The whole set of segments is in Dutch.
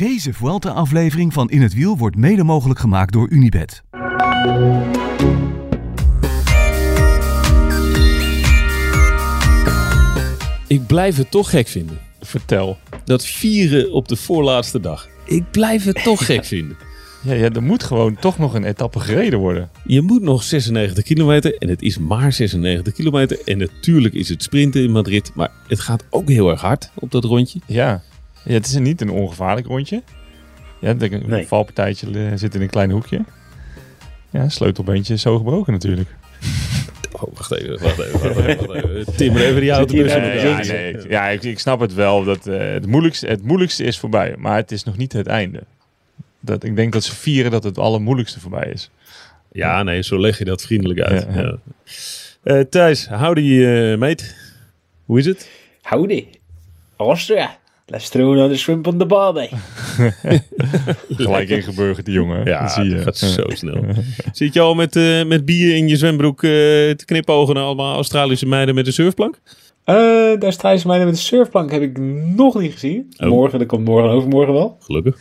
Deze Vuelta-aflevering van In het Wiel wordt mede mogelijk gemaakt door Unibed. Ik blijf het toch gek vinden. Vertel. Dat vieren op de voorlaatste dag. Ik blijf het toch gek vinden. Ja, ja, er moet gewoon toch nog een etappe gereden worden. Je moet nog 96 kilometer en het is maar 96 kilometer. En natuurlijk is het sprinten in Madrid, maar het gaat ook heel erg hard op dat rondje. Ja, ja het is niet een ongevaarlijk rondje. Ja, de- een Nee. valpartijtje eh, zit in een klein hoekje. Ja, sleutelbeentje is zo gebroken natuurlijk. Oh, wacht even, wacht even, wacht even. Wacht even. Die auto tussen nou- ja, nee, ik- ja ik, ik snap het wel. Dat, eh, het, moeilijkste, het moeilijkste is voorbij, maar het is nog niet het einde. Dat, ik denk dat ze vieren dat het allermoeilijkste voorbij is. Ja, nee, zo leg je dat vriendelijk uit. Ja, ja. Ja. Eh, Thijs, howdy eh mate. Hoe is het? Howdy. Austria. Let's throw another shrimp on the barbie. Gelijk ingeburgerd, die jongen. Ja, dat zie je. dat gaat zo snel. Zit je al met, eh, met bier in je zwembroek eh, te knipogen naar allemaal Australische meiden met een surfplank? Eh, daar Thijs mij met de surfplank heb ik nog niet gezien. Oh. Morgen, dat komt morgen en overmorgen wel. Gelukkig.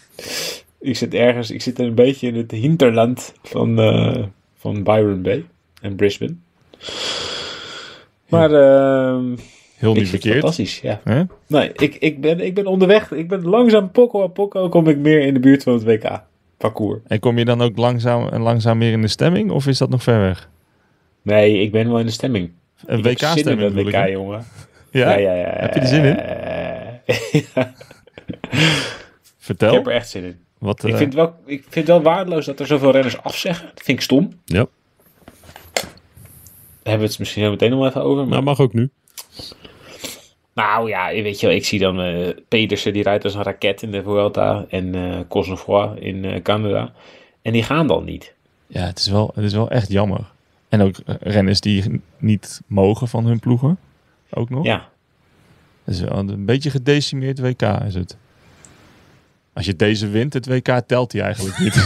Ik zit ergens, ik zit een beetje in het hinterland van, eh, van Byron Bay en Brisbane. Maar ehm Heel niet verkeerd. fantastisch, ja. Hè? Nee, ik, ik, ben, ik ben onderweg. Ik ben langzaam, pokko a pokko, kom ik meer in de buurt van het WK-parcours. En kom je dan ook langzaam en langzaam meer in de stemming? Of is dat nog ver weg? Nee, ik ben wel in de stemming. Een bedoel ik, WK, hè? jongen. Ja? Ja, ja, ja. Heb je er zin in? Vertel. ik heb er echt zin in. Wat, Ik eh, vind, wel, ik vind het wel waardeloos dat er zoveel renners afzeggen. Dat vind ik stom. Ja, Daar hebben we het misschien zo meteen nog even over. Maar... nou mag ook nu. Nou ja, weet je wel, ik zie dan eh, Pedersen, die rijdt als een raket in de Vuelta. En Cosnefroid in eh, Canada. En die gaan dan niet. Ja, het is, wel, het is wel echt jammer. En ook renners die niet mogen van hun ploegen. Ook nog. Ja, Het is wel een beetje gedecimeerd WK is het. Als je deze wint, het WK telt hij eigenlijk niet.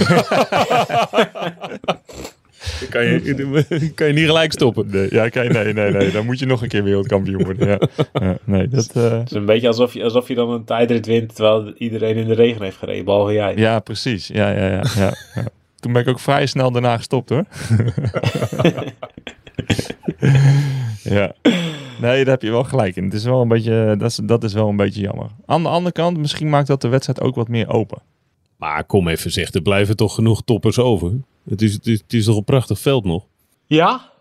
Dan kan je, kan je niet gelijk stoppen. nee, ja, kijk, nee, nee, nee. Dan moet je nog een keer wereldkampioen worden. Ja. Ja, nee, dat, eh, het is een beetje alsof je, alsof je dan een tijdrit wint. Terwijl iedereen in de regen heeft gereden, behalve jij. ja, precies. Ja, ja, ja, ja, ja. Toen ben ik ook vrij snel daarna gestopt hoor. ja. Nee, daar heb je wel gelijk in. Het is wel een beetje, dat, is, dat is wel een beetje jammer. Aan de andere kant, misschien maakt dat de wedstrijd ook wat meer open. Maar kom even zeg, er blijven toch genoeg toppers over. Het is, het is, het is toch een prachtig veld nog? Ja,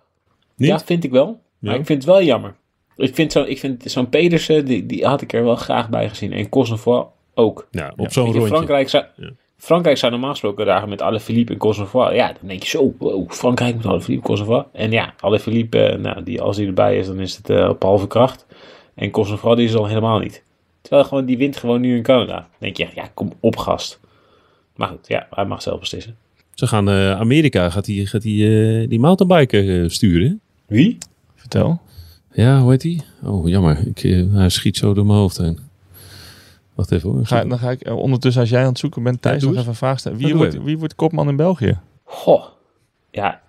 Niet? ja vind ik wel. Maar Ja? ik vind het wel jammer. Ik vind, zo, ik vind zo'n Pedersen, die, die had ik er wel graag bij gezien. En Cosnefroid ook. Ja, op zo'n rondje. Frankrijk, zou, Ja. Frankrijk zou normaal gesproken dagen met Alaphilippe en Cosnefroid. Ja, dan denk je zo, wow, Frankrijk met Alaphilippe, Cosnefroid. En ja, Alaphilippe, eh, nou, die, als hij erbij is, dan is het eh, op halve kracht. En Cosnefroid die is al helemaal niet. Terwijl gewoon, die wint gewoon nu in Canada. Dan denk je ja, kom op gast. Maar goed, ja, hij mag zelf beslissen. Ze gaan eh, Amerika, gaat die, gaat die, eh, die mountainbiker eh, sturen. Wie? Vertel. Ja, hoe heet die? Oh, jammer. Ik, hij schiet zo door mijn hoofd heen. Wacht even hoor. Ga, dan ga ik ondertussen, als jij aan het zoeken bent, Thijs, nog eens. even een vraag stellen. Wie, wordt, wie wordt kopman in België? Goh. Ja,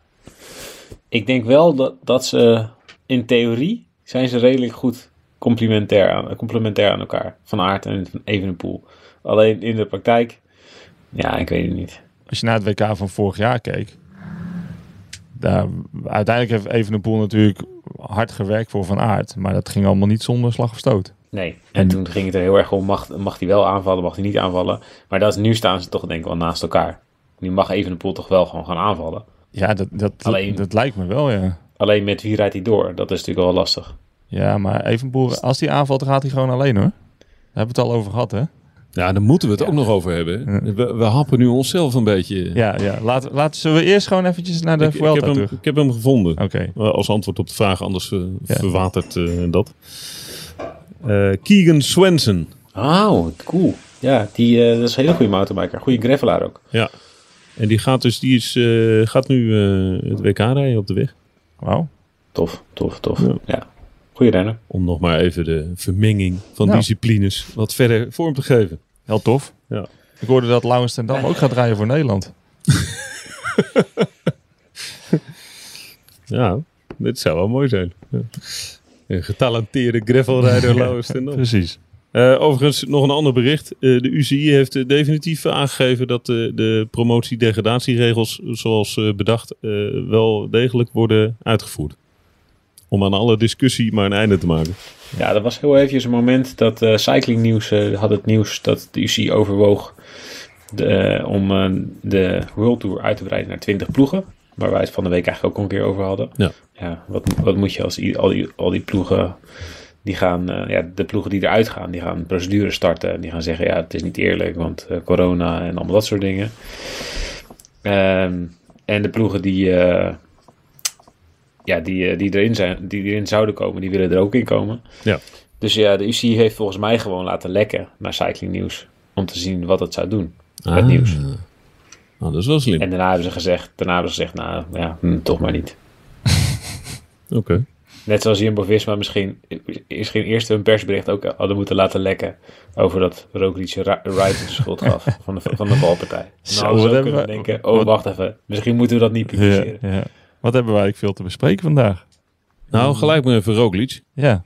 ik denk wel dat, dat ze in theorie zijn ze redelijk goed complementair aan, complementair aan elkaar. Van Aert en Van Evenepoel. Alleen in de praktijk, ja, ik weet het niet. Als je naar het WK van vorig jaar keek. Daar, uiteindelijk heeft Evenepoel natuurlijk hard gewerkt voor Van Aert. Maar dat ging allemaal niet zonder slag of stoot. Nee, en, En- toen ging het er heel erg om, mag, mag hij wel aanvallen, mag hij niet aanvallen. Maar dat, is- nu staan ze toch denk ik wel naast elkaar. Nu mag Evenepoel toch wel gewoon gaan aanvallen. Ja, dat, dat, Alleen- dat lijkt me wel, ja. Alleen met wie rijdt hij door? Dat is natuurlijk wel lastig. Ja, maar Evenepoel, als hij aanvalt, gaat hij gewoon alleen hoor. Daar hebben we het al over gehad, hè? Ja, daar moeten we het ook nog over hebben. Ja. We, we happen nu onszelf een beetje. Ja, ja. Laten, laten, zullen we eerst gewoon eventjes naar de ik, ik, Vuelta heb hem, terug? ik heb hem gevonden. Oké. Eh, Als antwoord op de vraag, anders Ja. verwatert eh, dat. Eh, Keegan Swenson. Oh, cool. Ja, die, dat is een hele goede mountainbiker. Goede gravelaar ook. Ja. En die gaat dus, die is, eh, gaat nu eh, het WK rijden op de weg. Wauw. Tof, tof, tof. Ja. Ja, goede renner. Om nog maar even de vermenging van Nou. disciplines wat verder vorm te geven. Heel tof. Ja. Ik hoorde dat Laurens ten Dam ook gaat rijden voor Nederland. Ja, dit zou wel mooi zijn. Ja. Een getalenteerde gravelrijder Lauwers ten Dam. Precies. Eh, overigens nog een ander bericht. Eh, de UCI heeft eh, definitief aangegeven dat de promotie-degradatieregels zoals bedacht wel degelijk worden uitgevoerd. Om aan alle discussie maar een einde te maken. Ja, dat was heel eventjes een moment dat eh Cycling News eh, had het nieuws dat de UCI overwoog de, eh, om de World Tour uit te breiden naar 20 ploegen. Waar wij het van de week eigenlijk ook een keer over hadden. Ja. ja wat, wat moet je als al die, al die ploegen, die gaan, ja, de ploegen die eruit gaan, die gaan procedures starten. En die gaan zeggen, ja, het is niet eerlijk, want corona en allemaal dat soort dingen. Ehm, en de ploegen die, eh, ja, die, eh, die, erin zijn, die erin zouden komen, die willen er ook in komen. Ja. Dus ja, de UCI heeft volgens mij gewoon laten lekken naar Cycling News. Om te zien wat het zou doen. Het nieuws. Nou, dat is wel slim. En daarna hebben ze gezegd, daarna hebben ze gezegd nou ja, hm, toch maar niet. Oké. Net zoals Jumbo-Visma misschien, misschien eerst hun persbericht ook hadden moeten laten lekken over dat Roglic Wright de schuld gaf van de, van de valpartij. Nou, zo kunnen we denken, oh wat- wacht even, misschien moeten we dat niet Ja, publiceren. ja. Wat hebben wij eigenlijk veel te bespreken vandaag? Nou, gelijk maar even Roglic. Ja.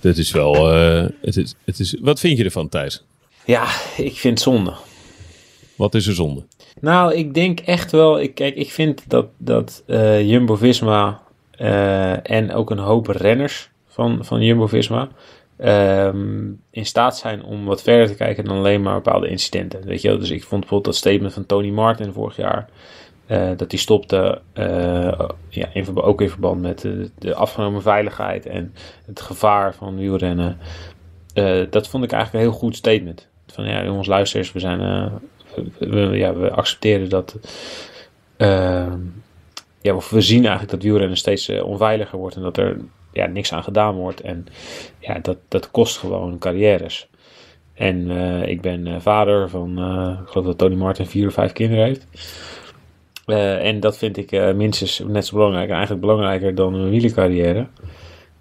Dat is wel... eh, het is, het is, wat vind je ervan, Thijs? Ja, ik vind het zonde. Wat is er zonde? Nou, ik denk echt wel. Ik, kijk, ik vind dat, dat eh, Jumbo Visma en ook een hoop renners van, van Jumbo Visma ehm, in staat zijn om wat verder te kijken dan alleen maar bepaalde incidenten. Weet je wel? Dus ik vond bijvoorbeeld dat statement van Tony Martin vorig jaar. Eh, dat hij stopte, eh, ja, ook in verband met de, afgenomen veiligheid en het gevaar van wielrennen. Eh, dat vond ik eigenlijk een heel goed statement. Van ja, jongens, luisteraars, we zijn, we, ja, we accepteren dat. ja, we zien eigenlijk dat wielrennen steeds onveiliger wordt en dat er ja, niks aan gedaan wordt. En ja, dat, dat kost gewoon carrières. En ik ben vader van, ik geloof dat Tony Martin vier of vijf kinderen heeft. Eh, en dat vind ik eh, minstens net zo belangrijk, en eigenlijk belangrijker dan een wielercarrière.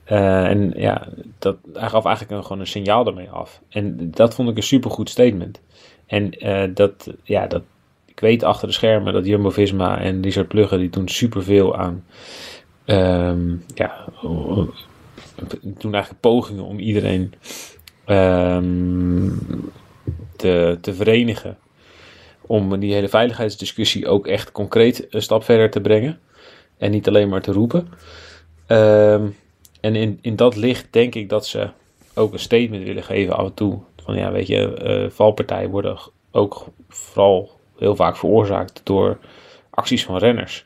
Eh, en ja, dat hij gaf eigenlijk een, gewoon een signaal daarmee af. En dat vond ik een supergoed statement. En dat, ja, dat, ik weet achter de schermen dat Jumbo-Visma en Richard Plugge, die doen superveel aan, ehm, ja, doen eigenlijk pogingen om iedereen ehm, te, te verenigen. Om die hele veiligheidsdiscussie ook echt concreet een stap verder te brengen. En niet alleen maar te roepen. Ehm, en in, in dat licht denk ik dat ze ook een statement willen geven af en toe. Van ja, weet je, eh, valpartijen worden ook vooral heel vaak veroorzaakt door acties van renners.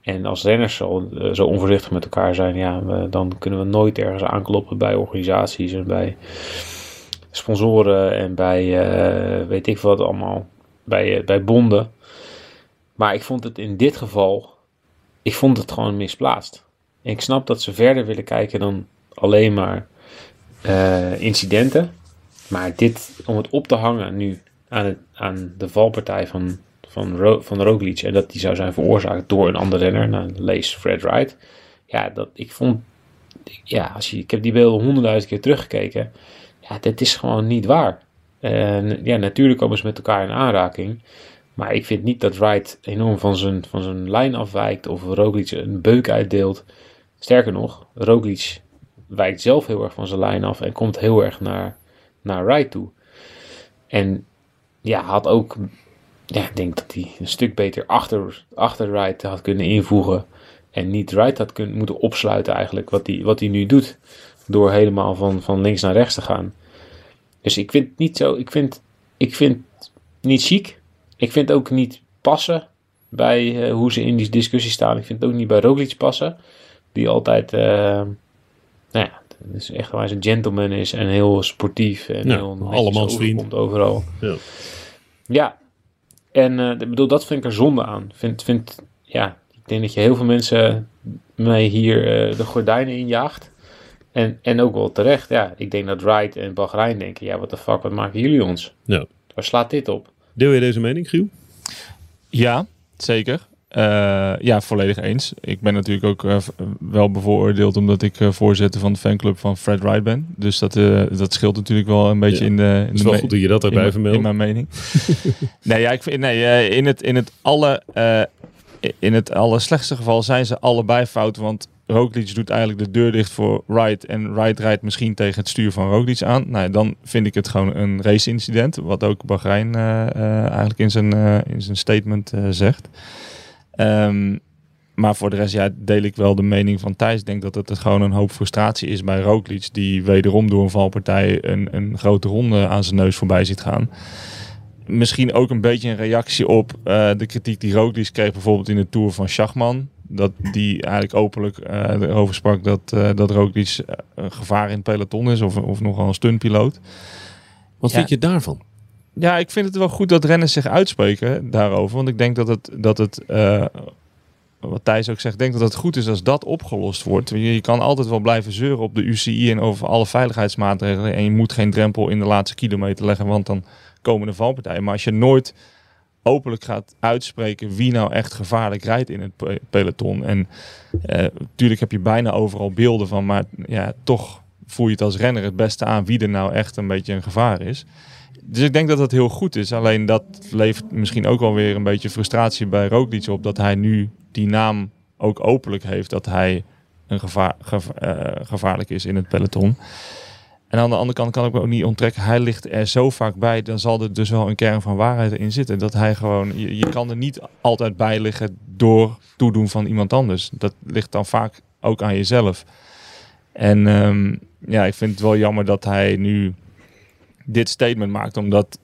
En als renners zo, eh, zo onvoorzichtig met elkaar zijn, ja, dan kunnen we nooit ergens aankloppen bij organisaties en bij sponsoren en bij eh, weet ik wat allemaal, bij, eh, bij bonden. Maar ik vond het in dit geval, ik vond het gewoon misplaatst. Ik snap dat ze verder willen kijken dan alleen maar eh, incidenten. Maar dit, om het op te hangen nu aan, het, aan de valpartij van, van, Ro van Roglic... en dat die zou zijn veroorzaakt door een andere renner, nou, lees Fred Wright... Ja, dat, ik vond... Ja, als je, ik heb die beelden honderdduizend keer teruggekeken. Ja, dit is gewoon niet waar. En ja, natuurlijk komen ze met elkaar in aanraking... Maar ik vind niet dat Wright enorm van zijn, van zijn lijn afwijkt... of Roglic een beuk uitdeelt... Sterker nog, Roglic wijkt zelf heel erg van zijn lijn af en komt heel erg naar, naar Wright toe. En ja, had ook, ja, ik denk dat hij een stuk beter achter, achter Wright had kunnen invoegen. En niet Wright had kunnen, moeten opsluiten eigenlijk wat hij, wat hij nu doet. Door helemaal van, van links naar rechts te gaan. Dus ik vind het niet zo, ik vind, ik vind het niet chic. Ik vind het ook niet passen bij eh, hoe ze in die discussie staan. Ik vind het ook niet bij Roglic passen. Die altijd, eh, nou ja, dus echt eens een gentleman is en heel sportief en Ja, heel netjes allemans vriend. overkomt overal. Ja. Ja, en eh, ik bedoel, dat vind ik er zonde aan. Vind, vind, ja, ik denk dat je heel veel mensen mee hier eh, de gordijnen injaagt. En, en ook wel terecht, ja. Ik denk dat Wright en Bahrein denken, ja, wat de fuck, wat maken jullie ons? Ja. Waar slaat dit op? Deel je deze mening, Giel? Ja, zeker. Eh, ja, volledig eens. Ik ben natuurlijk ook eh, wel bevooroordeeld omdat ik eh, voorzitter van de fanclub van Fred Wright ben. Dus dat, eh, dat scheelt natuurlijk wel een beetje Ja. in de, in Het is de wel goed dat je dat erbij vermeldt. in mijn mening. nee, ja, ik vind, nee in, het, in het alle... eh, in het allerslechtste geval zijn ze allebei fout. Want Roglic doet eigenlijk de deur dicht voor Wright en Wright rijdt misschien tegen het stuur van Roglic aan. Nou, dan vind ik het gewoon een race-incident, wat ook Bahrein eh, eh, eigenlijk in zijn, eh, in zijn statement zegt. Ehm, maar voor de rest ja, deel ik wel de mening van Thijs. Ik denk dat het gewoon een hoop frustratie is bij Roglic, die wederom door een valpartij een, een grote ronde aan zijn neus voorbij ziet gaan misschien ook een beetje een reactie op de kritiek die Roglic kreeg bijvoorbeeld in de Tour van Schachman. Dat die eigenlijk openlijk eh, erover sprak dat, uh, dat Roglic een gevaar in het peloton is of, of nogal een stuntpiloot. Wat Ja. vind je daarvan? Ja, ik vind het wel goed dat renners zich uitspreken daarover. Want ik denk dat het, dat het eh, wat Thijs ook zegt, ik denk dat het goed is als dat opgelost wordt. Je, je kan altijd wel blijven zeuren op de UCI en over alle veiligheidsmaatregelen. En je moet geen drempel in de laatste kilometer leggen, want dan komen de valpartijen. Maar als je nooit openlijk gaat uitspreken wie nou echt gevaarlijk rijdt in het pe- peloton. En natuurlijk heb je bijna overal beelden van, maar ja, toch voel je het als renner het beste aan wie er nou echt een beetje een gevaar is. Dus ik denk dat dat heel goed is. Alleen dat levert misschien ook wel weer een beetje frustratie bij Roglic op. Dat hij nu die naam ook openlijk heeft. Dat hij een gevaar, geva- eh, gevaarlijk is in het peloton. En aan de andere kant kan ik me ook niet onttrekken. Hij ligt er zo vaak bij. Dan zal er dus wel een kern van waarheid in zitten. Dat hij gewoon... Je, kan er niet altijd bij liggen door toedoen van iemand anders. Dat ligt dan vaak ook aan jezelf. En ehm, ja, ik vind het wel jammer dat hij nu dit statement maakt. Omdat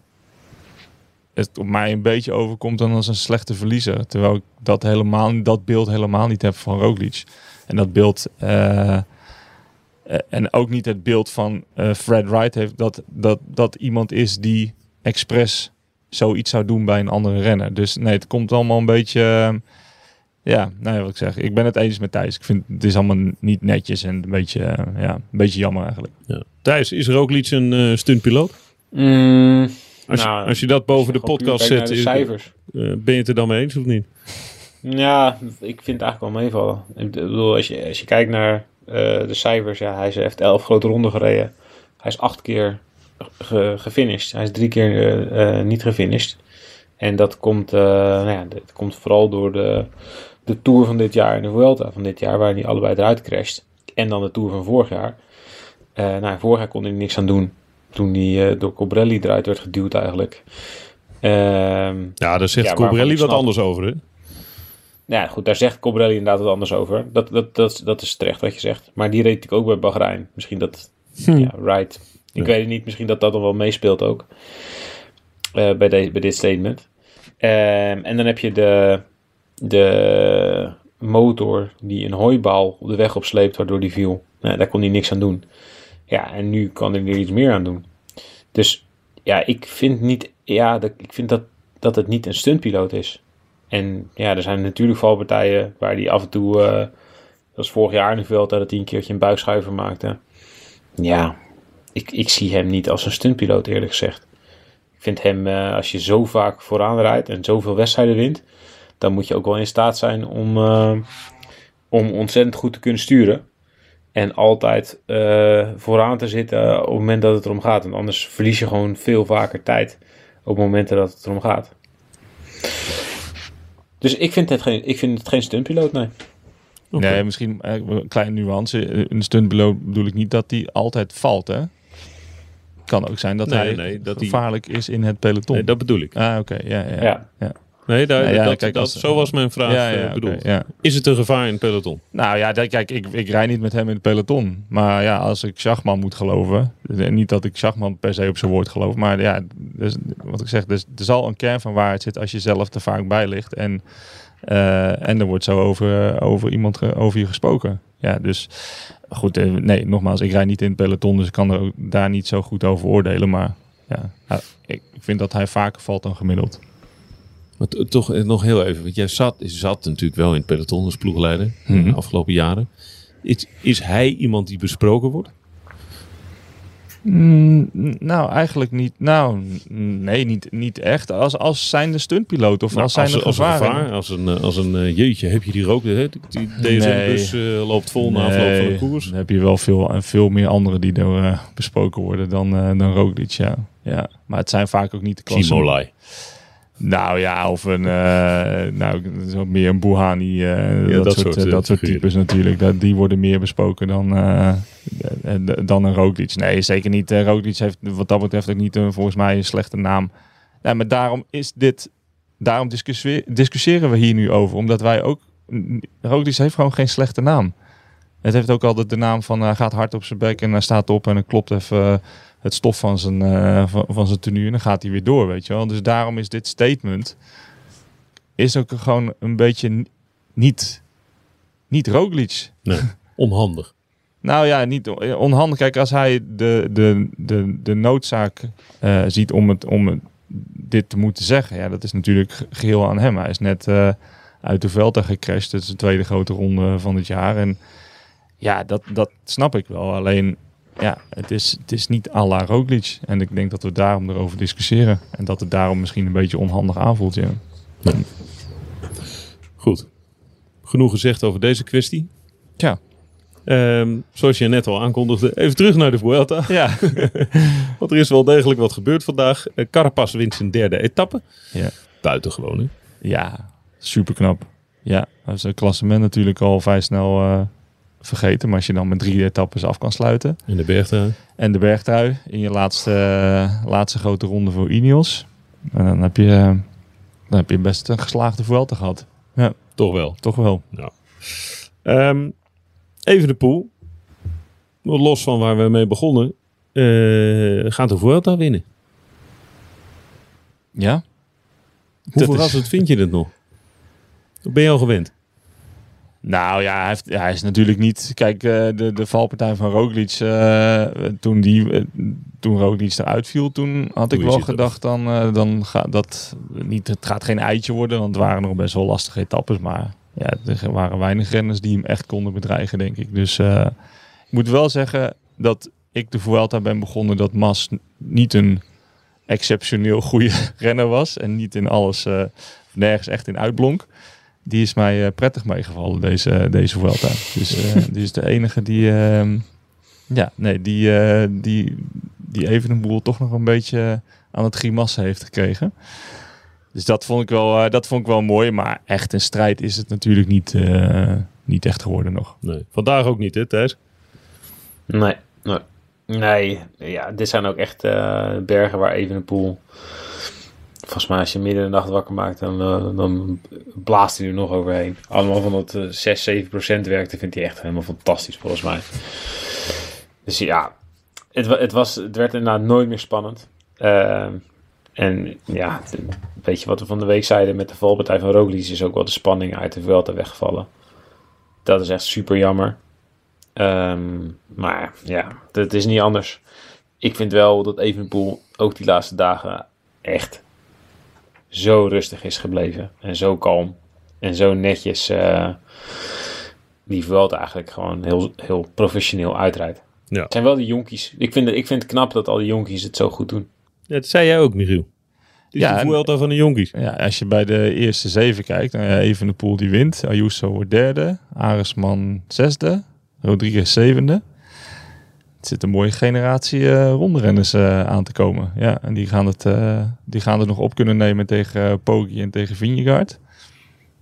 het op mij een beetje overkomt dan als een slechte verliezer. Terwijl ik dat, helemaal, dat beeld helemaal niet heb van Roglic. En dat beeld... eh, en ook niet het beeld van eh, Fred Wright heeft dat, dat, dat iemand is die expres zoiets zou doen bij een andere renner. Dus nee, het komt allemaal een beetje... eh, ja, nou ja, wat ik zeg. Ik ben het eens met Thijs. Ik vind het is allemaal niet netjes en een beetje, eh, ja, een beetje jammer eigenlijk. Ja. Thijs, is Roglic een eh, stuntpiloot? Mm, Als, Nou, je, als je dat boven de podcast zet, de is- cijfers. eh, ben je het er dan mee eens of niet? Ja, ik vind het eigenlijk wel meevallen. Ik bedoel, als je, als je kijkt naar eh, de cijfers, ja, hij heeft elf grote ronden gereden. Hij is acht keer ge, gefinished. Hij is drie keer eh, eh, niet gefinished. En dat komt, eh, nou ja, dat komt vooral door de, de Tour van dit jaar en de Vuelta van dit jaar, waar hij allebei eruit crasht. En dan de Tour van vorig jaar. Eh, nou, vorig jaar kon hij niks aan doen. Toen hij eh, door Cobrelli eruit werd geduwd eigenlijk. Ehm, Ja, daar zegt Ja, Cobrelli wat anders over, hè? Ja, goed, daar zegt Cobrelli inderdaad wat anders over. Dat, dat, dat, dat is terecht wat je zegt. Maar die reed ik ook bij Bahrein. Misschien dat, ja, right. Ik Ja. weet het niet, misschien dat dat dan wel meespeelt ook. Eh, bij, de, bij dit statement. Ehm, en dan heb je de, de motor die een hooibaal op de weg opsleept, waardoor die viel. Nou, daar kon hij niks aan doen. Ja, en nu kan hij er iets meer aan doen. Dus ja, ik vind niet, ja, dat, ik vind dat, dat het niet een stuntpiloot is. En ja, er zijn natuurlijk valpartijen waar die af en toe, eh zoals vorig jaar in de Vuelta, dat hij een keertje een buikschuiver maakte. Ja, ik, ik zie hem niet als een stuntpiloot eerlijk gezegd. Ik vind hem, eh, als je zo vaak vooraan rijdt en zoveel wedstrijden wint, dan moet je ook wel in staat zijn om, eh, om ontzettend goed te kunnen sturen. En altijd vooraan te zitten op het moment dat het erom gaat. Want anders verlies je gewoon veel vaker tijd op momenten dat het erom gaat. Dus ik vind het geen, ik vind het geen stuntpiloot, nee. Nee, misschien eh, een kleine nuance. Een stuntpiloot bedoel ik niet dat hij altijd valt, hè? kan ook zijn dat Nee, hij nee, dat hij- gevaarlijk is in het peloton. Nee, dat bedoel ik. Ah, oké. Ja, ja. Ja. ja. Nee, daar, Nou ja, dat, kijk, dat- als- zo was mijn vraag ja, eh, ja, bedoeld. Is het een gevaar in het peloton? Nou ja, dat, kijk, ik, ik rijd niet met hem in het peloton. Maar ja, als ik Schachman moet geloven. en Niet dat ik Schachman per se op zijn woord geloof. Maar ja, dus, wat ik zeg, dus, er zal een kern van waarheid zitten als je zelf te vaak bij ligt. En, eh, en er wordt zo over, over iemand over je gesproken. Ja, dus goed, eh, nee, nogmaals, ik rijd niet in het peloton. Dus ik kan er ook daar niet zo goed over oordelen. Maar ja, ja, ik vind dat hij vaker valt dan gemiddeld. Maar to- toch eh, nog heel even, want jij zat, zat natuurlijk wel in het peloton als ploegleider Mhm. de afgelopen jaren. Is, is hij iemand die besproken wordt? Mm, nou, eigenlijk niet. Nou, nee, niet, niet echt. Als, als zijn de stuntpiloot of Nou, als zijn als, er als een gevaar, als een, eh, als een eh, jeetje, heb je die rook? Hè? Die- DSM-bus loopt vol na afloop van de koers. Dan heb je wel veel, en veel meer anderen die er besproken worden dan, eh dan Roglic, ja. ja. Maar het zijn vaak ook niet de klassen. Simolai. Nou ja, of een, uh, nou, zo meer een Bouhani, uh, dat, dat, soort, soort, dat soort types natuurlijk. Dat, die worden meer besproken dan, uh, dan een Roglic. Nee, zeker niet. Roglic heeft wat dat betreft ook niet volgens mij een slechte naam. Maar daarom is dit, daarom discussiëren we hier nu over. Omdat wij ook, Roglic heeft gewoon geen slechte naam. Het heeft ook altijd de naam van hij gaat hard op zijn bek en hij staat op en hij klopt even het stof van zijn, van, van, zijn tenue en dan gaat hij weer door, weet je wel. Dus daarom is dit statement is ook gewoon een beetje niet, niet Roglic. Nee, onhandig. nou ja, niet onhandig. Kijk, als hij de, de, de, de noodzaak uh, ziet om, het, om het, dit te moeten zeggen, ja, dat is natuurlijk geheel aan hem. Hij is net uh, uit de Velta gecrashed. Het is de tweede grote ronde van het jaar. En ja, dat, dat snap ik wel. Alleen ja, het is, het is niet à la Roglic. En ik denk dat we daarom erover discussiëren. En dat het daarom misschien een beetje onhandig aanvoelt. Ja. Goed. Genoeg gezegd over deze kwestie. Ja. Um, zoals je net al aankondigde, even terug naar de Vuelta. Ja. Want er is wel degelijk wat gebeurd vandaag. Uh, Carapaz wint zijn derde etappe. Ja. Buitengewoon, hè? Ja, super knap. Ja, dat is een klassement natuurlijk al vrij snel uh, vergeten. Maar als je dan met drie etappes af kan sluiten. In de bergtrui. En de bergtrui in je laatste, laatste grote ronde voor Ineos. En dan heb je, dan heb je best een geslaagde Vuelta gehad. Ja, toch wel. Toch wel. Ja. Um, even de pool. Los van waar we mee begonnen. Uh, gaat de Vuelta winnen? Ja. Hoe verrassend is... vind je het nog? Ben je al gewend? Nou ja, hij, heeft, hij, is natuurlijk niet... Kijk, uh, de, de valpartij van Roglic, uh, toen, die, uh, toen Roglic eruit viel, toen had ik wel gedacht dan, dan gaat dat niet, het gaat geen eitje worden, want het waren nog best wel lastige etappes, maar ja, er waren weinig renners die hem echt konden bedreigen, denk ik. Dus ik moet wel zeggen dat ik de Vuelta ben begonnen dat Mas niet een exceptioneel goede renner was en niet in alles, nergens echt in uitblonk die is mij uh, prettig meegevallen, deze, deze Vuelta. Dus uh, die is de enige die, uh, ja, nee, die, die, die even een boel toch nog een beetje aan het grimassen heeft gekregen. Dus dat vond ik wel, dat vond ik wel mooi. Maar echt een strijd is het natuurlijk niet, niet echt geworden nog. Nee. Vandaag ook niet, hè Thijs? Nee, nee. Nee, ja, dit zijn ook echt bergen waar even een poel volgens mij als je midden in de nacht wakker maakt, dan, uh, dan blaast hij er nog overheen. Allemaal van dat uh, 6, 7 procent werkt, dat vindt hij echt helemaal fantastisch volgens mij. Dus ja, het, het, was, het werd inderdaad nooit meer spannend. Uh, en ja, weet je wat we van de week zeiden met de valpartij van Roglic is ook wel de spanning uit de Vuelta weggevallen. Dat is echt super jammer. Um, maar ja, het is niet anders. Ik vind wel dat Evenpoel ook die laatste dagen echt zo rustig is gebleven. En zo kalm. En zo netjes uh, die Vuelta eigenlijk gewoon heel, heel professioneel uitrijdt. Ja. Het zijn wel die jonkies. Ik vind, het, ik vind het knap dat al die jonkies het zo goed doen. Ja, dat zei jij ook, Michiel. Dit ja, de Vuelta van de jonkies. Ja, als je bij de eerste zeven kijkt, dan even de pool die wint. Ayuso wordt derde, Aresman zesde, Rodriguez zevende. Het zit een mooie generatie uh, rondrenners uh, aan te komen. Ja, en die gaan, het, uh, die gaan het nog op kunnen nemen tegen Poggi en tegen Vingegaard.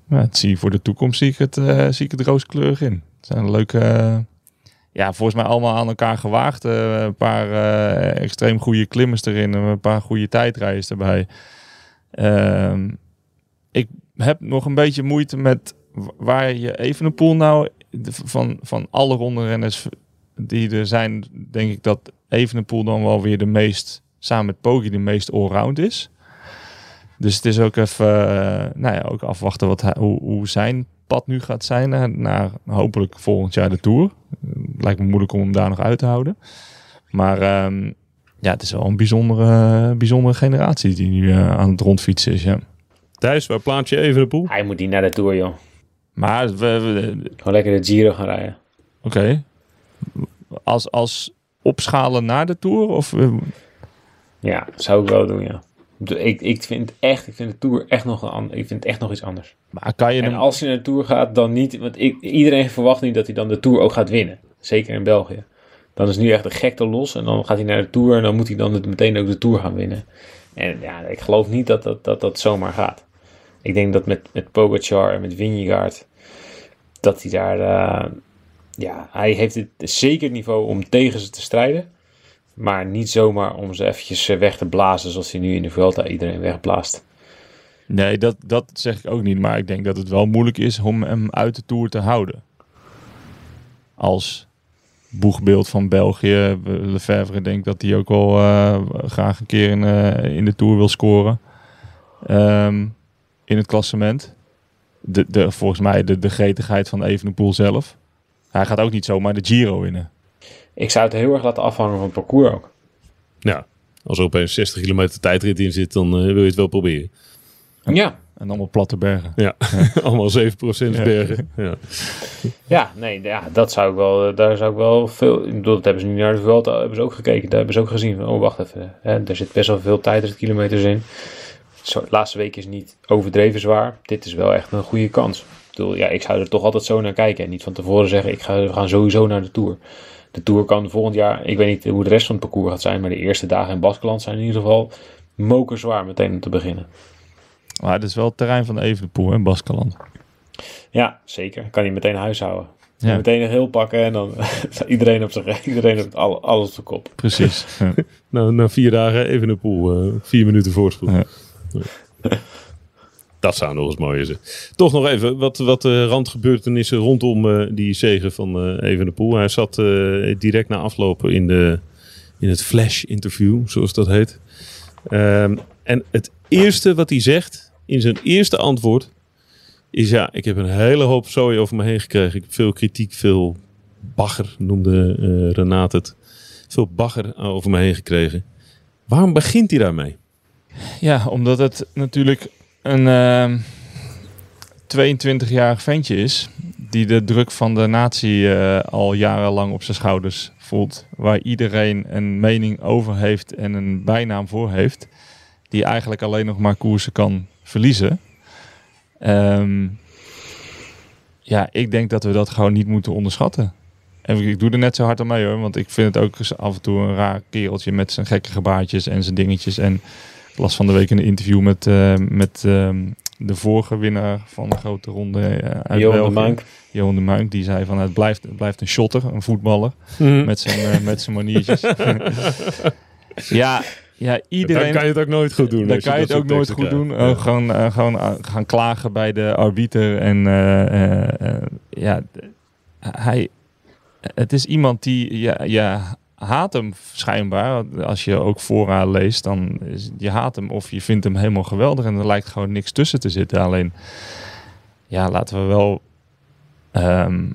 Maar het zie, voor de toekomst zie ik het, zie ik het rooskleurig in. Het zijn leuke, ja, volgens mij allemaal aan elkaar gewaagd. een paar extreem goede klimmers erin en een paar goede tijdrijders erbij. Ehm, ik heb nog een beetje moeite met waar je even een pool nou van, van alle rondrenners die er zijn, denk ik dat Evenepoel dan wel weer de meest, samen met Poggi, de meest allround is. Dus het is ook even, uh, nou ja, ook afwachten wat hij, hoe, hoe, zijn pad nu gaat zijn naar, naar, hopelijk volgend jaar de Tour. Lijkt me moeilijk om hem daar nog uit te houden. Maar um, ja, het is wel een bijzondere, bijzondere generatie die nu uh, aan het rondfietsen is, ja. Thijs, waar plaats je Evenepoel? Hij moet niet naar de Tour, joh. Maar we, we Gewoon lekker de Giro gaan rijden. Oké. Okay als, als opschalen naar de Tour? Of, uh... Ja, zou ik wel doen, ja. Ik, ik vind echt, ik vind de Tour echt nog een ik vind echt nog iets anders. Maar kan je en als je naar de Tour gaat, dan niet, want ik, iedereen verwacht niet dat hij dan de Tour ook gaat winnen. Zeker in België. Dan is nu echt een gekte los en dan gaat hij naar de Tour en dan moet hij dan meteen ook de Tour gaan winnen. En ja, ik geloof niet dat dat, dat, dat zomaar gaat. Ik denk dat met, met Pogacar en met Vingegaard, dat hij daar, uh, ja, hij heeft het zeker niveau om tegen ze te strijden. Maar niet zomaar om ze eventjes weg te blazen zoals hij nu in de Vuelta iedereen wegblaast. Nee, dat, dat zeg ik ook niet. Maar ik denk dat het wel moeilijk is om hem uit de Tour te houden. Als boegbeeld van België. Lefebvre denkt dat hij ook wel uh, graag een keer in, uh, in de Tour wil scoren. Um, in het klassement. De, de, volgens mij de, de gretigheid van Evenepoel zelf. Hij gaat ook niet zomaar de Giro winnen. Ik zou het heel erg laten afhangen van het parcours ook. Ja, als er opeens 60 kilometer tijdrit in zit, dan uh, wil je het wel proberen. Ja. En allemaal platte bergen. Ja, allemaal 7% bergen. Ja. ja, nee, ja, dat zou ik wel, daar zou ik wel veel, ik bedoel, dat hebben ze nu naar de Vuelta, hebben ze ook gekeken, daar hebben ze ook gezien, oh wacht even, hè, er zit best wel veel tijdritkilometers in. Zo, de laatste week is niet overdreven zwaar, dit is wel echt een goede kans. Bedoel, ja, ik zou er toch altijd zo naar kijken en niet van tevoren zeggen, ik ga, we gaan sowieso naar de Tour. De Tour kan volgend jaar, ik weet niet hoe de rest van het parcours gaat zijn, maar de eerste dagen in Baskeland zijn in ieder geval mokerzwaar meteen om te beginnen. Maar het is wel het terrein van de Evenepoel in Baskeland. Ja, zeker. Kan hij meteen huishouden. Ja. Meteen een heel pakken en dan iedereen op zijn iedereen op alles, alles op de kop. Precies. Ja. nou, na vier dagen even een poel, uh, vier minuten voorsprong. Ja. Dat zou nog eens mooi zijn. Toch nog even wat, wat uh, randgebeurtenissen rondom uh, die zegen van uh, Evenepoel. Hij zat direct na aflopen in, de, in het flash-interview, zoals dat heet. Um, en het eerste wat hij zegt in zijn eerste antwoord is ja, ik heb een hele hoop zooi over me heen gekregen. Ik heb veel kritiek, veel bagger noemde uh, het. Veel bagger over me heen gekregen. Waarom begint hij daarmee? Ja, omdat het natuurlijk een uh, 22-jarig ventje is die de druk van de natie uh, al jarenlang op zijn schouders voelt. Waar iedereen een mening over heeft en een bijnaam voor heeft die eigenlijk alleen nog maar koersen kan verliezen. Um, ja, ik denk dat we dat gewoon niet moeten onderschatten. En ik doe er net zo hard aan mee hoor, want ik vind het ook af en toe een raar kereltje met zijn gekke gebaartjes en zijn dingetjes. En las van de week een interview met, uh, met uh, de vorige winnaar van de grote ronde uh, uit Johan België. de Muink. Johan de Muink, die zei van het blijft, het blijft een shotter, een voetballer, mm. met, zijn, met zijn maniertjes. ja, ja, iedereen. Dan kan je het ook nooit goed doen. Dan kan je het ook nooit goed doen. Ja. Uh, gewoon uh, gewoon uh, gaan klagen bij de arbiter. En ja, hij. Het is iemand die. Ja, ja, haat hem schijnbaar. Als je ook vooraan leest, dan is, je haat hem of je vindt hem helemaal geweldig. En er lijkt gewoon niks tussen te zitten. Alleen, ja, laten we wel. Um,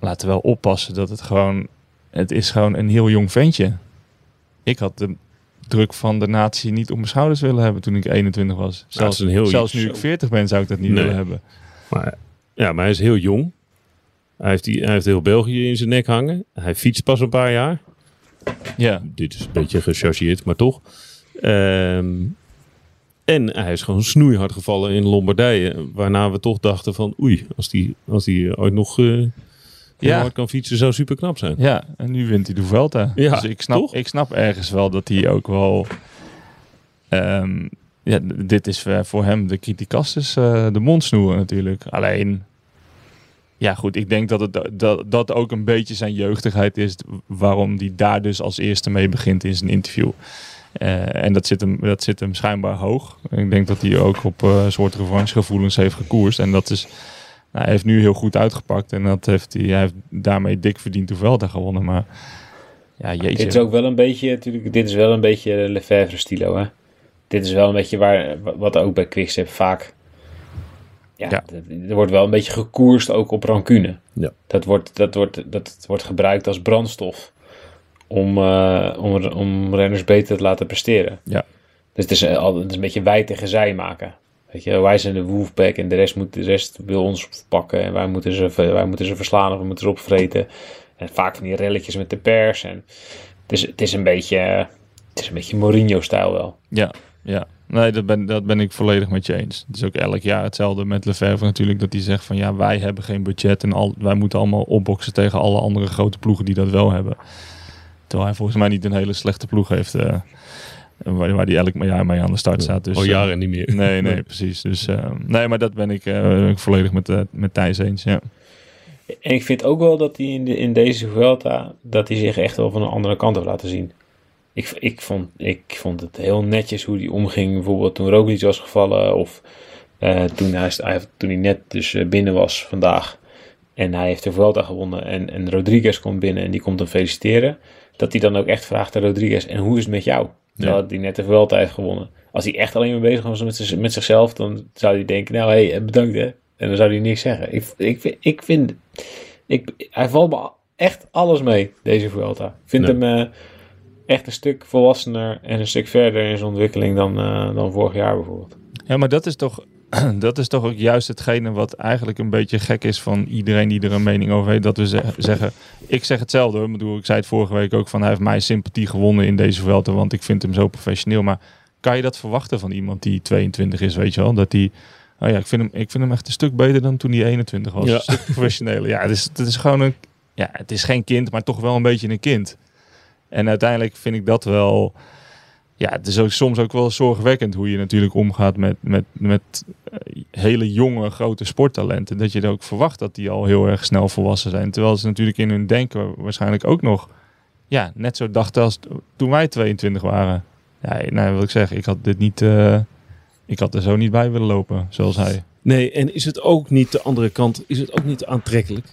laten we wel oppassen dat het gewoon. Het is gewoon een heel jong ventje. Ik had de druk van de natie niet op mijn schouders willen hebben toen ik 21 was. Zelfs, heel zelfs nu ik 40 ben zou ik dat niet nee. willen hebben. Maar, ja, maar hij is heel jong. Hij heeft, die, hij heeft heel België in zijn nek hangen. Hij fietst pas een paar jaar. Ja. Dit is een beetje gechargeerd, maar toch. Um, en hij is gewoon snoeihard gevallen in Lombardije. Waarna we toch dachten van oei, als die, als die ooit nog... Uh, ja. hard kan fietsen, zou super knap zijn. Ja, en nu wint hij de Vuelta. Ja, dus ik snap, toch? ik snap ergens wel dat hij ook wel... Um, ja, dit is voor hem de criticastus uh, de mond snoeren natuurlijk. Alleen, ja goed, ik denk dat het dat, dat ook een beetje zijn jeugdigheid is... waarom hij daar dus als eerste mee begint in zijn interview. Uh, en dat zit, hem, dat zit hem schijnbaar hoog. Ik denk dat hij ook op uh, soort revanchegevoelens heeft gekoerst. En dat is... Nou, hij heeft nu heel goed uitgepakt en dat heeft hij, heeft daarmee dik verdiend Vuelta gewonnen. Maar ja, jeetje. Dit is ook wel een beetje, natuurlijk, dit is wel een beetje Lefebvre stilo, hè? Dit is wel een beetje waar, wat ook bij Quickstep vaak, ja, ja. er wordt wel een beetje gekoerst ook op rancune. Ja. Dat, wordt, dat, wordt, dat wordt gebruikt als brandstof om, uh, om, om renners beter te laten presteren. Ja. Dus het is, het is een beetje wij tegen zij maken. Weet je, wij zijn de wolfpack en de rest, moet, de rest wil ons pakken. En wij moeten, ze, wij moeten ze verslaan of we moeten ze opvreten. En vaak van die relletjes met de pers. En het, is, het is een beetje, het is een beetje Mourinho-stijl wel. Ja, ja. Nee, dat ben, dat ben ik volledig met je eens. Het is ook elk jaar hetzelfde met Lefebvre natuurlijk. Dat hij zegt van ja, wij hebben geen budget. En al, wij moeten allemaal opboksen tegen alle andere grote ploegen die dat wel hebben. Terwijl hij volgens mij niet een hele slechte ploeg heeft. Uh, En Waar, waar die elk jaar mee aan de start staat. Dus, Al eh, jaren niet meer. Nee, nee, precies. Dus, eh, nee, maar dat ben ik, eh, ben ik volledig met, eh, met Thijs eens. Ja. En ik vind ook wel dat hij in, de, in deze Vuelta, dat hij zich echt wel van een andere kant heeft laten zien. Ik, ik, vond, ik vond het heel netjes hoe hij omging, bijvoorbeeld toen Roglic was gevallen of eh, toen, hij, toen hij net dus eh, binnen was vandaag. En hij heeft de Vuelta gewonnen en, en Rodriguez komt binnen en die komt hem feliciteren. Dat hij dan ook echt vraagt aan Rodriguez, en hoe is het met jou? Terwijl hij net de Vuelta heeft gewonnen. Als hij echt alleen maar bezig was met, met zichzelf, dan zou hij denken, nou hé, hey, bedankt hè. En dan zou hij niks zeggen. Ik, ik, vind- ik vind, ik, hij valt me echt alles mee, deze Vuelta. Ik vind Nee. hem eh, echt een stuk volwassener en een stuk verder in zijn ontwikkeling dan, eh, dan vorig jaar bijvoorbeeld. Ja, maar dat is toch, dat is toch ook juist hetgene wat eigenlijk een beetje gek is van iedereen die er een mening over heeft. Dat we ze- zeggen, ik zeg hetzelfde hoor. Ik bedoel, ik zei het vorige week ook van hij heeft mijn sympathie gewonnen in deze Vuelta, want ik vind hem zo professioneel. Maar kan je dat verwachten van iemand die 22 is, weet je wel? Dat die, oh ja, ik vind hem, ik vind hem echt een stuk beter dan toen hij 21 was. Ja. Een stuk professioneler. Ja, het is, het is gewoon een, ja, het is geen kind, maar toch wel een beetje een kind. En uiteindelijk vind ik dat wel, ja, het is ook soms ook wel zorgwekkend hoe je natuurlijk omgaat met, met, met eh, hele jonge, grote sporttalenten. Dat je er ook verwacht dat die al heel erg snel volwassen zijn. Terwijl ze natuurlijk in hun denken waarschijnlijk ook nog ja, net zo dachten als toen wij 22 waren. Ja, nou wil ik zeggen, ik had dit niet, eh, ik had er zo niet bij willen lopen, zoals hij. Nee, en is het ook niet de andere kant, is het ook niet aantrekkelijk?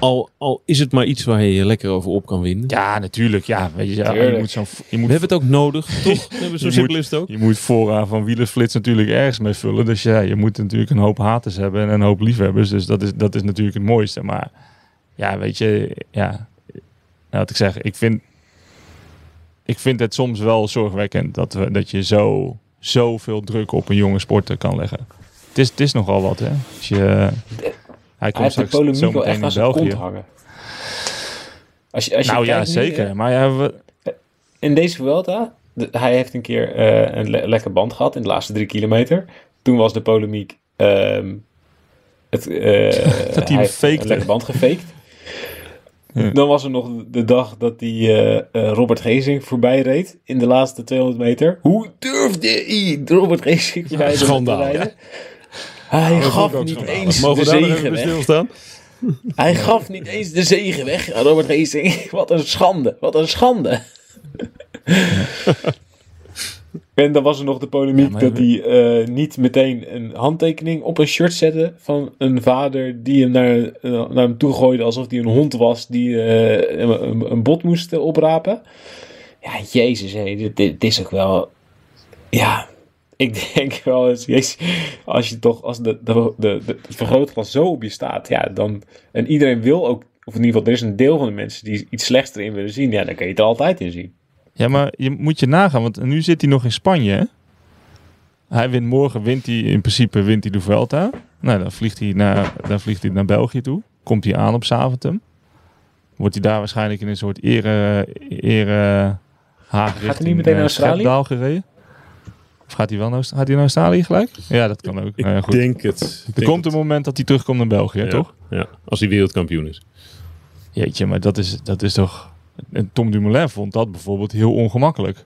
Al, al is het maar iets waar je je lekker over op kan winnen. Ja, natuurlijk. Ja, weet je, ja, je moet zo'n, je We moet hebben het ook nodig, toch? We hebben Zo Je simpel moet- is het ook. Je moet vooraan van wielerflits natuurlijk ergens mee vullen. Dus ja, je moet natuurlijk een hoop haters hebben en een hoop liefhebbers. Dus dat is, dat is natuurlijk het mooiste. Maar ja, weet je, ja. Nou, wat ik zeg, ik vind, ik vind het soms wel zorgwekkend dat, we, dat je zo, zoveel druk op een jonge sporter kan leggen. Het is, het is nogal wat, hè? Als je, hij Hij komt de straks zo meteen echt in aan zijn kont België. hangen. Als je, als je Nou ja, nu, zeker. eh, Maar ja, we, in deze Vuelta, de- hij heeft een keer eh, een le- lekker band gehad in de laatste drie kilometer. Toen was de polemiek ehm, het, eh, hij hem heeft fakte. een lekker band gefaked. Ja. Dan was er nog de dag dat hij eh, eh, Robert Geesink voorbij reed in de laatste 200 meter. Hoe durfde hij Robert Geesink voorbij te schandaal, rijden? Hij gaf niet eens Mogen de zegen weg. stilstaan? Hij gaf niet eens de zegen weg aan Robert Geesink. Wat een schande, wat een schande. En dan was er nog de polemiek Ja, dat hij eh, niet meteen een handtekening op een shirt zette van een vader die hem naar, eh, naar hem toe gooide alsof hij een hond was die eh, een, een- bot moest oprapen. Ja, jezus, hé, dit, dit is ook wel... Ja, ik denk wel eens, jezus, als je toch, als de, de, de, de, het vergrootglas zo op je staat, ja, dan, en iedereen wil ook, of in ieder geval, er is een deel van de mensen die iets slechts erin willen zien, ja, dan kan je het er altijd in zien. Ja, maar je moet je nagaan, want nu zit hij nog in Spanje. hè? Hij wint morgen, wint hij in principe wint hij de Vuelta. Nou, dan vliegt hij naar, dan vliegt hij naar België toe. Komt hij aan op Zaventem. Wordt hij daar waarschijnlijk in een soort ere, ere haag hij niet meteen naar Australië? Schepdaal gereden? Of gaat hij wel naar, gaat hij naar Australië gelijk? Ja, dat kan ook. Ik Nou ja, goed. denk het. Er denk komt het. een moment dat hij terugkomt naar België, Ja. toch? Ja, als hij wereldkampioen is. Jeetje, maar dat is, dat is toch... En Tom Dumoulin vond dat bijvoorbeeld heel ongemakkelijk.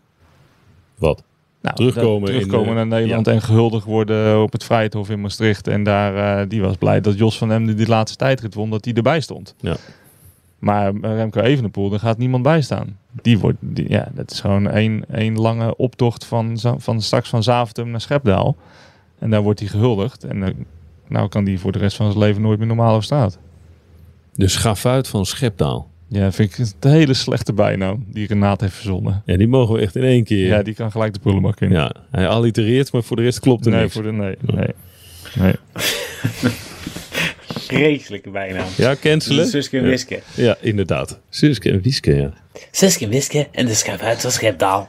Wat? Nou, Terugkomen dat- terugkomen naar Nederland en gehuldigd worden op het Vrijthof in Maastricht. En daar, eh, die was blij dat Jos van Emden die laatste tijdrit won, dat hij erbij stond. Ja. Maar Remco Evenepoel, daar gaat niemand bij staan. Die wordt, die, ja, dat is gewoon één, één lange optocht van, van straks van Zaventem naar Schepdaal. En daar wordt hij gehuldigd. En dan nou kan die voor de rest van zijn leven nooit meer normaal op straat. De schafuit van Schepdaal. Ja, vind ik een hele slechte bijnaam die Renaat heeft verzonnen. Ja, die mogen we echt in één keer. Ja, die kan gelijk de prullenbak in. Ja, hij allitereert, maar voor de rest klopt er nee, niks. voor de, nee, nee, nee. Vreselijke bijnaam. Ja, cancelen? Suske en Ja. Wiske. Ja, inderdaad. Suske en Wieske, ja. Suske en Wiske en de schafuit van Schepdaal.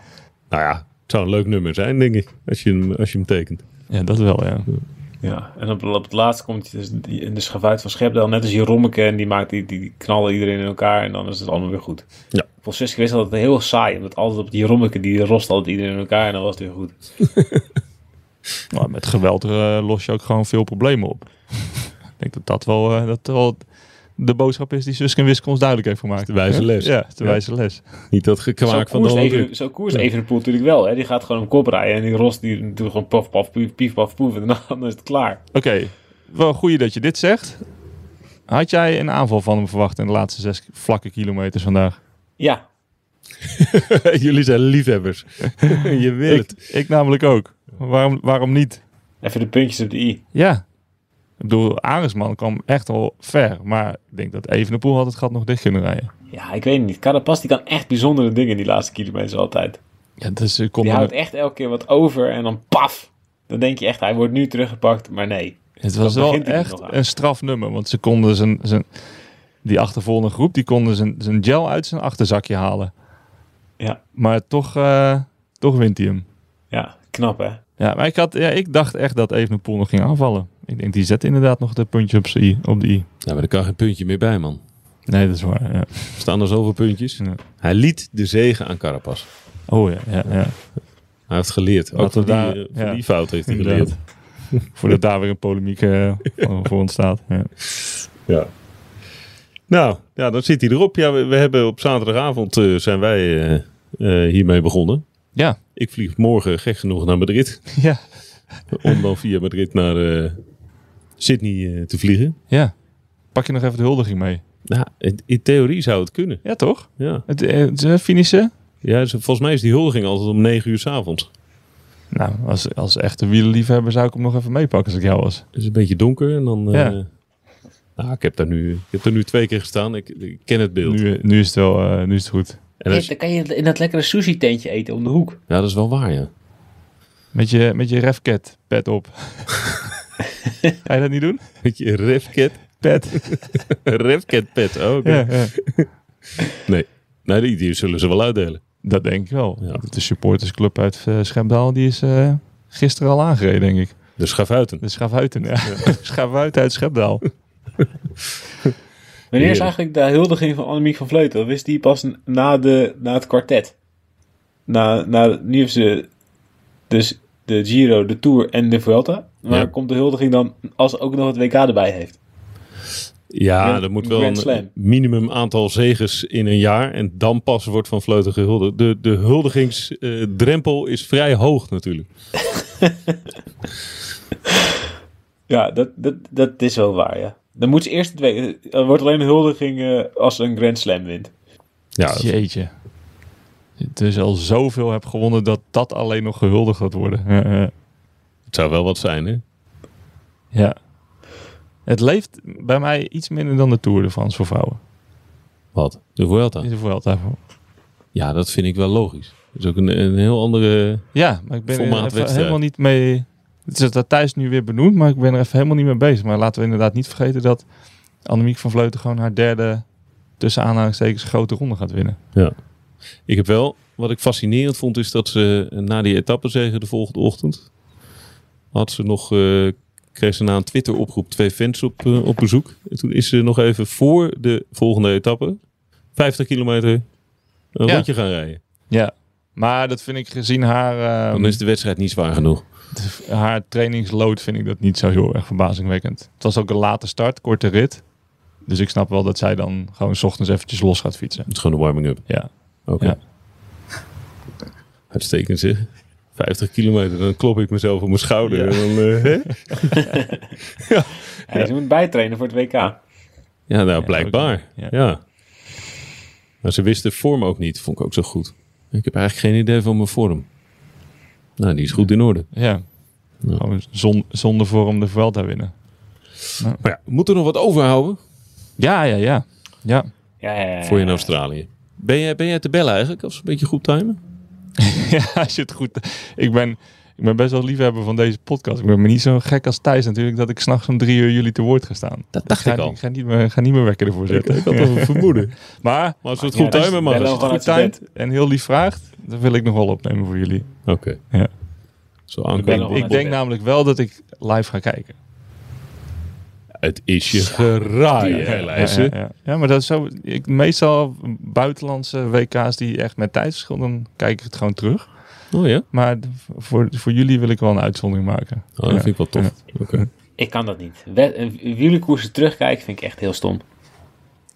Nou ja, het zou een leuk nummer zijn, denk ik. Als je hem, als je hem tekent. Ja, dat wel, ja. Ja, en op, op het laatst komt dus die, in de schavuit van Schepdaal net als die Rommeke en die, maakt, die, die knallen iedereen in elkaar en dan is het allemaal weer goed. Ja. Volgens Suske wist altijd heel saai, omdat altijd op die Rommeke die rost altijd iedereen in elkaar en dan was het weer goed. Maar met geweld eh, los je ook gewoon veel problemen op. ik denk dat dat wel, eh, dat wel de boodschap is die Suske Wiske ons duidelijk heeft gemaakt. de wijze les. Ja, de Ja. wijze les. Niet dat Zo gekwaak van de even, zo koers Evenepoel natuurlijk wel. Hè? Die gaat gewoon op kop rijden. En die Ros die doet gewoon paf, paf, pief, pief, paf, poef. En dan is het klaar. Oké, wel goed dat je dit zegt. Had jij een aanval van hem verwacht in de laatste zes vlakke kilometers vandaag? Ja, Jullie zijn liefhebbers. je wil het. Ik, ik namelijk ook. Waarom, waarom niet? even de puntjes op de i. Ja. Ik bedoel, Arendsman kwam echt wel ver. Maar ik denk dat Evenepoel had het gat nog dicht kunnen rijden. Ja, ik weet het niet. Carapaz die kan echt bijzondere dingen die laatste kilometers altijd. Ja, dus Die houdt echt elke keer wat over en dan paf. Dan denk je echt, hij wordt nu teruggepakt. Maar nee. Het was wel echt een strafnummer. Want ze konden zijn, zijn, die achtervolgende groep, die konden zijn, zijn gel uit zijn achterzakje halen. Ja, Maar toch, eh, toch wint hij hem. ja knap hè. Ja, maar ik, had, ja, ik dacht echt dat Evenepoel nog ging aanvallen. Ik denk, die zet inderdaad nog de puntje op, i, op de i. Ja, maar er kan geen puntje meer bij, man. Nee, dat is waar. Ja. Er staan er zoveel puntjes. Ja. Hij liet de zegen aan Carapaz. Oh ja, ja, ja. Hij heeft geleerd. Ook we die, eh, die fout heeft hij geleerd. Voordat daar weer een polemiek eh, voor- voor ontstaat. Ja. Ja. Nou, ja, dan zit hij erop. Ja, we, we hebben op zaterdagavond eh, zijn wij hiermee begonnen. ja. Ik vlieg morgen gek genoeg naar Madrid. Ja. Om dan via Madrid naar Sydney eh, te vliegen. ja. Pak je nog even de huldiging mee? Nou, in, theorie zou het kunnen. Ja, toch? Ja. Het, eh, het eh, finishen? ja, ze- volgens mij is die huldiging altijd om 9 uur s avonds. Nou, als, als echte wielerliefhebber zou ik hem nog even meepakken als ik jou was. Het is een beetje donker en dan... eh, Ja. nou, ik heb, daar nu, ik heb daar nu twee keer gestaan. Ik, ik ken het beeld. Nu, nu is het wel eh, nu is het goed. En dan kan je in dat lekkere sushi tentje eten om de hoek. ja, dat is wel waar, ja. Met je, met je refcat pet op. Ga je dat niet doen? Weet je, Revcat. Pet. Revcat pet. Oh, oké. Ja, ja. Nee, nee die, die zullen ze wel uitdelen. Dat denk ik wel. Ja. De supportersclub uit eh, Schepdaal die is eh, gisteren al aangereden, denk ik. De schafuiten. De Schaafhuiten, ja. Schaafhuiten uit Schepdaal. Wanneer is eigenlijk de huldiging van Annemiek van Vleuten? Of is die pas na, de, na het kwartet? Na, na, nu heeft ze dus de Giro, de Tour en de Vuelta. Maar Ja. komt de huldiging dan als ze ook nog het WK erbij heeft? Ja, er moet wel een Slam. minimum aantal zegens in een jaar. En dan pas wordt Van Vleuten gehuldigd. De, de huldigingsdrempel is vrij hoog natuurlijk. Ja, dat, dat, dat is wel waar, ja. Dan moet ze eerst het. Er wordt alleen een huldiging eh, als ze een Grand Slam wint. Ja, dat- Jeetje. Dus al zoveel heb gewonnen dat dat alleen nog gehuldigd gaat worden. Ja, ja. het zou wel wat zijn, hè? ja. Het leeft bij mij iets minder dan de Tour de France voor vrouwen. Wat? De Vuelta? Altijd voor. Ja, dat vind ik wel logisch. Dat is ook een, een heel andere... Ja, maar ik ben er even helemaal niet mee... Het is dat thuis nu weer benoemd, maar ik ben er even helemaal niet mee bezig. Maar laten we inderdaad niet vergeten dat Annemiek van Vleuten gewoon haar derde, tussen aanhalingstekens, grote ronde gaat winnen. Ik heb wel... Wat ik fascinerend vond, is dat ze na die etappezege de volgende ochtend... had ze nog... eh, kreeg ze na een Twitter-oproep twee fans op, eh, op bezoek. En toen is ze nog even voor de volgende etappe... 50 kilometer een Ja. rondje gaan rijden. Ja, maar dat vind ik gezien haar, Dan ehm, is de wedstrijd niet zwaar genoeg. haar trainingsload vind ik dat niet zo heel erg verbazingwekkend. Het was ook een late start, korte rit. Dus ik snap wel dat zij dan gewoon 's ochtends eventjes los gaat fietsen. Het is gewoon een warming-up. Ja, Oké. Ja. Uitstekend zeg. 50 kilometer, dan klop ik mezelf op mijn schouder. Ja. En dan, eh? Ja, Ze moet bijtrainen voor het WK. Ja, nou blijkbaar. Ja. Maar ze wist de vorm ook niet. Vond ik ook zo goed. Ik heb eigenlijk geen idee van mijn vorm. Nou, die is goed in orde. ja. Gewoon zon, zonder vorm de Vuelta winnen. Maar ja, we moeten nog wat overhouden Ja, ja, ja. Ja, Ja, ja, ja, voor je in. Australië. Ben jij, ben jij te bellen eigenlijk? Als een beetje goed timen? ja als je het goed... Ik ben, ik ben best wel liefhebber van deze podcast. Ik ben me niet zo gek als Thijs natuurlijk... dat ik s'nachts om drie uur jullie te woord ga staan. Dat dacht ik al. Ik ga niet meer, ga niet meer wekker ervoor Ik, zetten. ik had een vermoeden. Maar Maar als we het Ja, goed dus timen, bellen het. goed timed en heel lief vraagt... dan wil ik nog wel opnemen voor jullie. Oké. Ja. Zo bellen aankomen. we Ik vanuit denk namelijk wel dat ik live ga kijken. Het is je geraaien? Ja, ja, ja. Ja, maar dat is zo. Ik, meestal buitenlandse WK's die echt met tijdsverschil, dan kijk ik het gewoon terug. Oh ja? Maar voor, voor jullie wil ik wel een uitzondering maken. Oh, dat Ja. vind ik wel tof. Oké. Ik kan dat niet. Eh, Wielerkoersen terugkijken vind ik echt heel stom.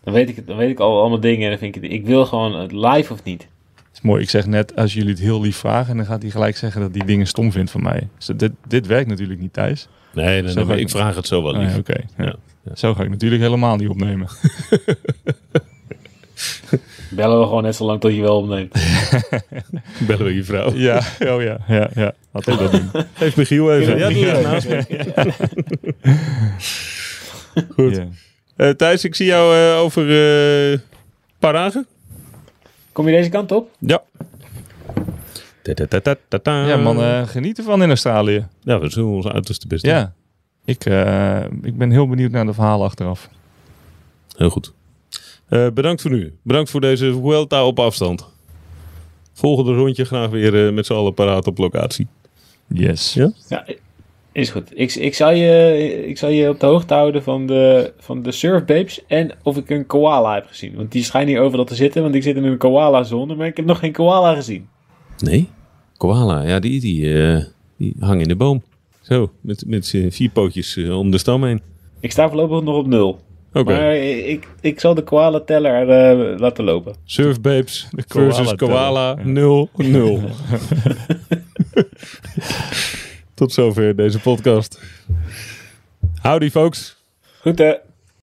Dan weet ik, het, dan weet ik al allemaal dingen en dan vind ik het, ik wil gewoon het live of niet. is mooi. Ik zeg net, als jullie het heel lief vragen, dan gaat hij gelijk zeggen dat hij dingen stom vindt van mij. Dus dit, dit werkt natuurlijk niet thuis. Nee, nee, ik- ik vraag het zo wel Oh, lief. ja, Oké. ja. Ja, ja. Zo ga ik natuurlijk helemaal niet opnemen. Bellen we gewoon net zo lang tot je wel opneemt. Bellen we je vrouw. ja, oh ja, ja, ja. Laat ik dat doen. Geef Michiel even. Ja, die Ja. ligt naast me. Goed. Eh, Thijs, ik zie jou eh, over eh, een paar dagen. Kom je deze kant op? Ja. Ja, man, eh, geniet ervan in Australië. Ja, we zullen ons uiterste best doen. Ja. Ik, eh, ik ben heel benieuwd naar de verhalen achteraf. Heel goed. Eh, bedankt voor nu. Bedankt voor deze Vuelta op afstand. Volgende rondje graag weer met z'n allen paraat op locatie. Yes. Ja? Ja, is goed. Ik, ik, zal je, ik zal je op de hoogte houden van de, van de surfbabes en of ik een koala heb gezien. Want die schijnen hier overal te zitten, want ik zit in een koala-zone, maar ik heb nog geen koala gezien. Nee? Koala, ja, die, die, eh, die hangen in de boom. Zo, met, met z'n vier pootjes eh, om de stam heen. Ik sta voorlopig nog op nul. Oké. Maar ik, ik zal de koala-teller eh, laten lopen. Surfbabes De versus koala koala tellen. 0 0. Tot zover deze podcast. Howdy folks. Goed hè?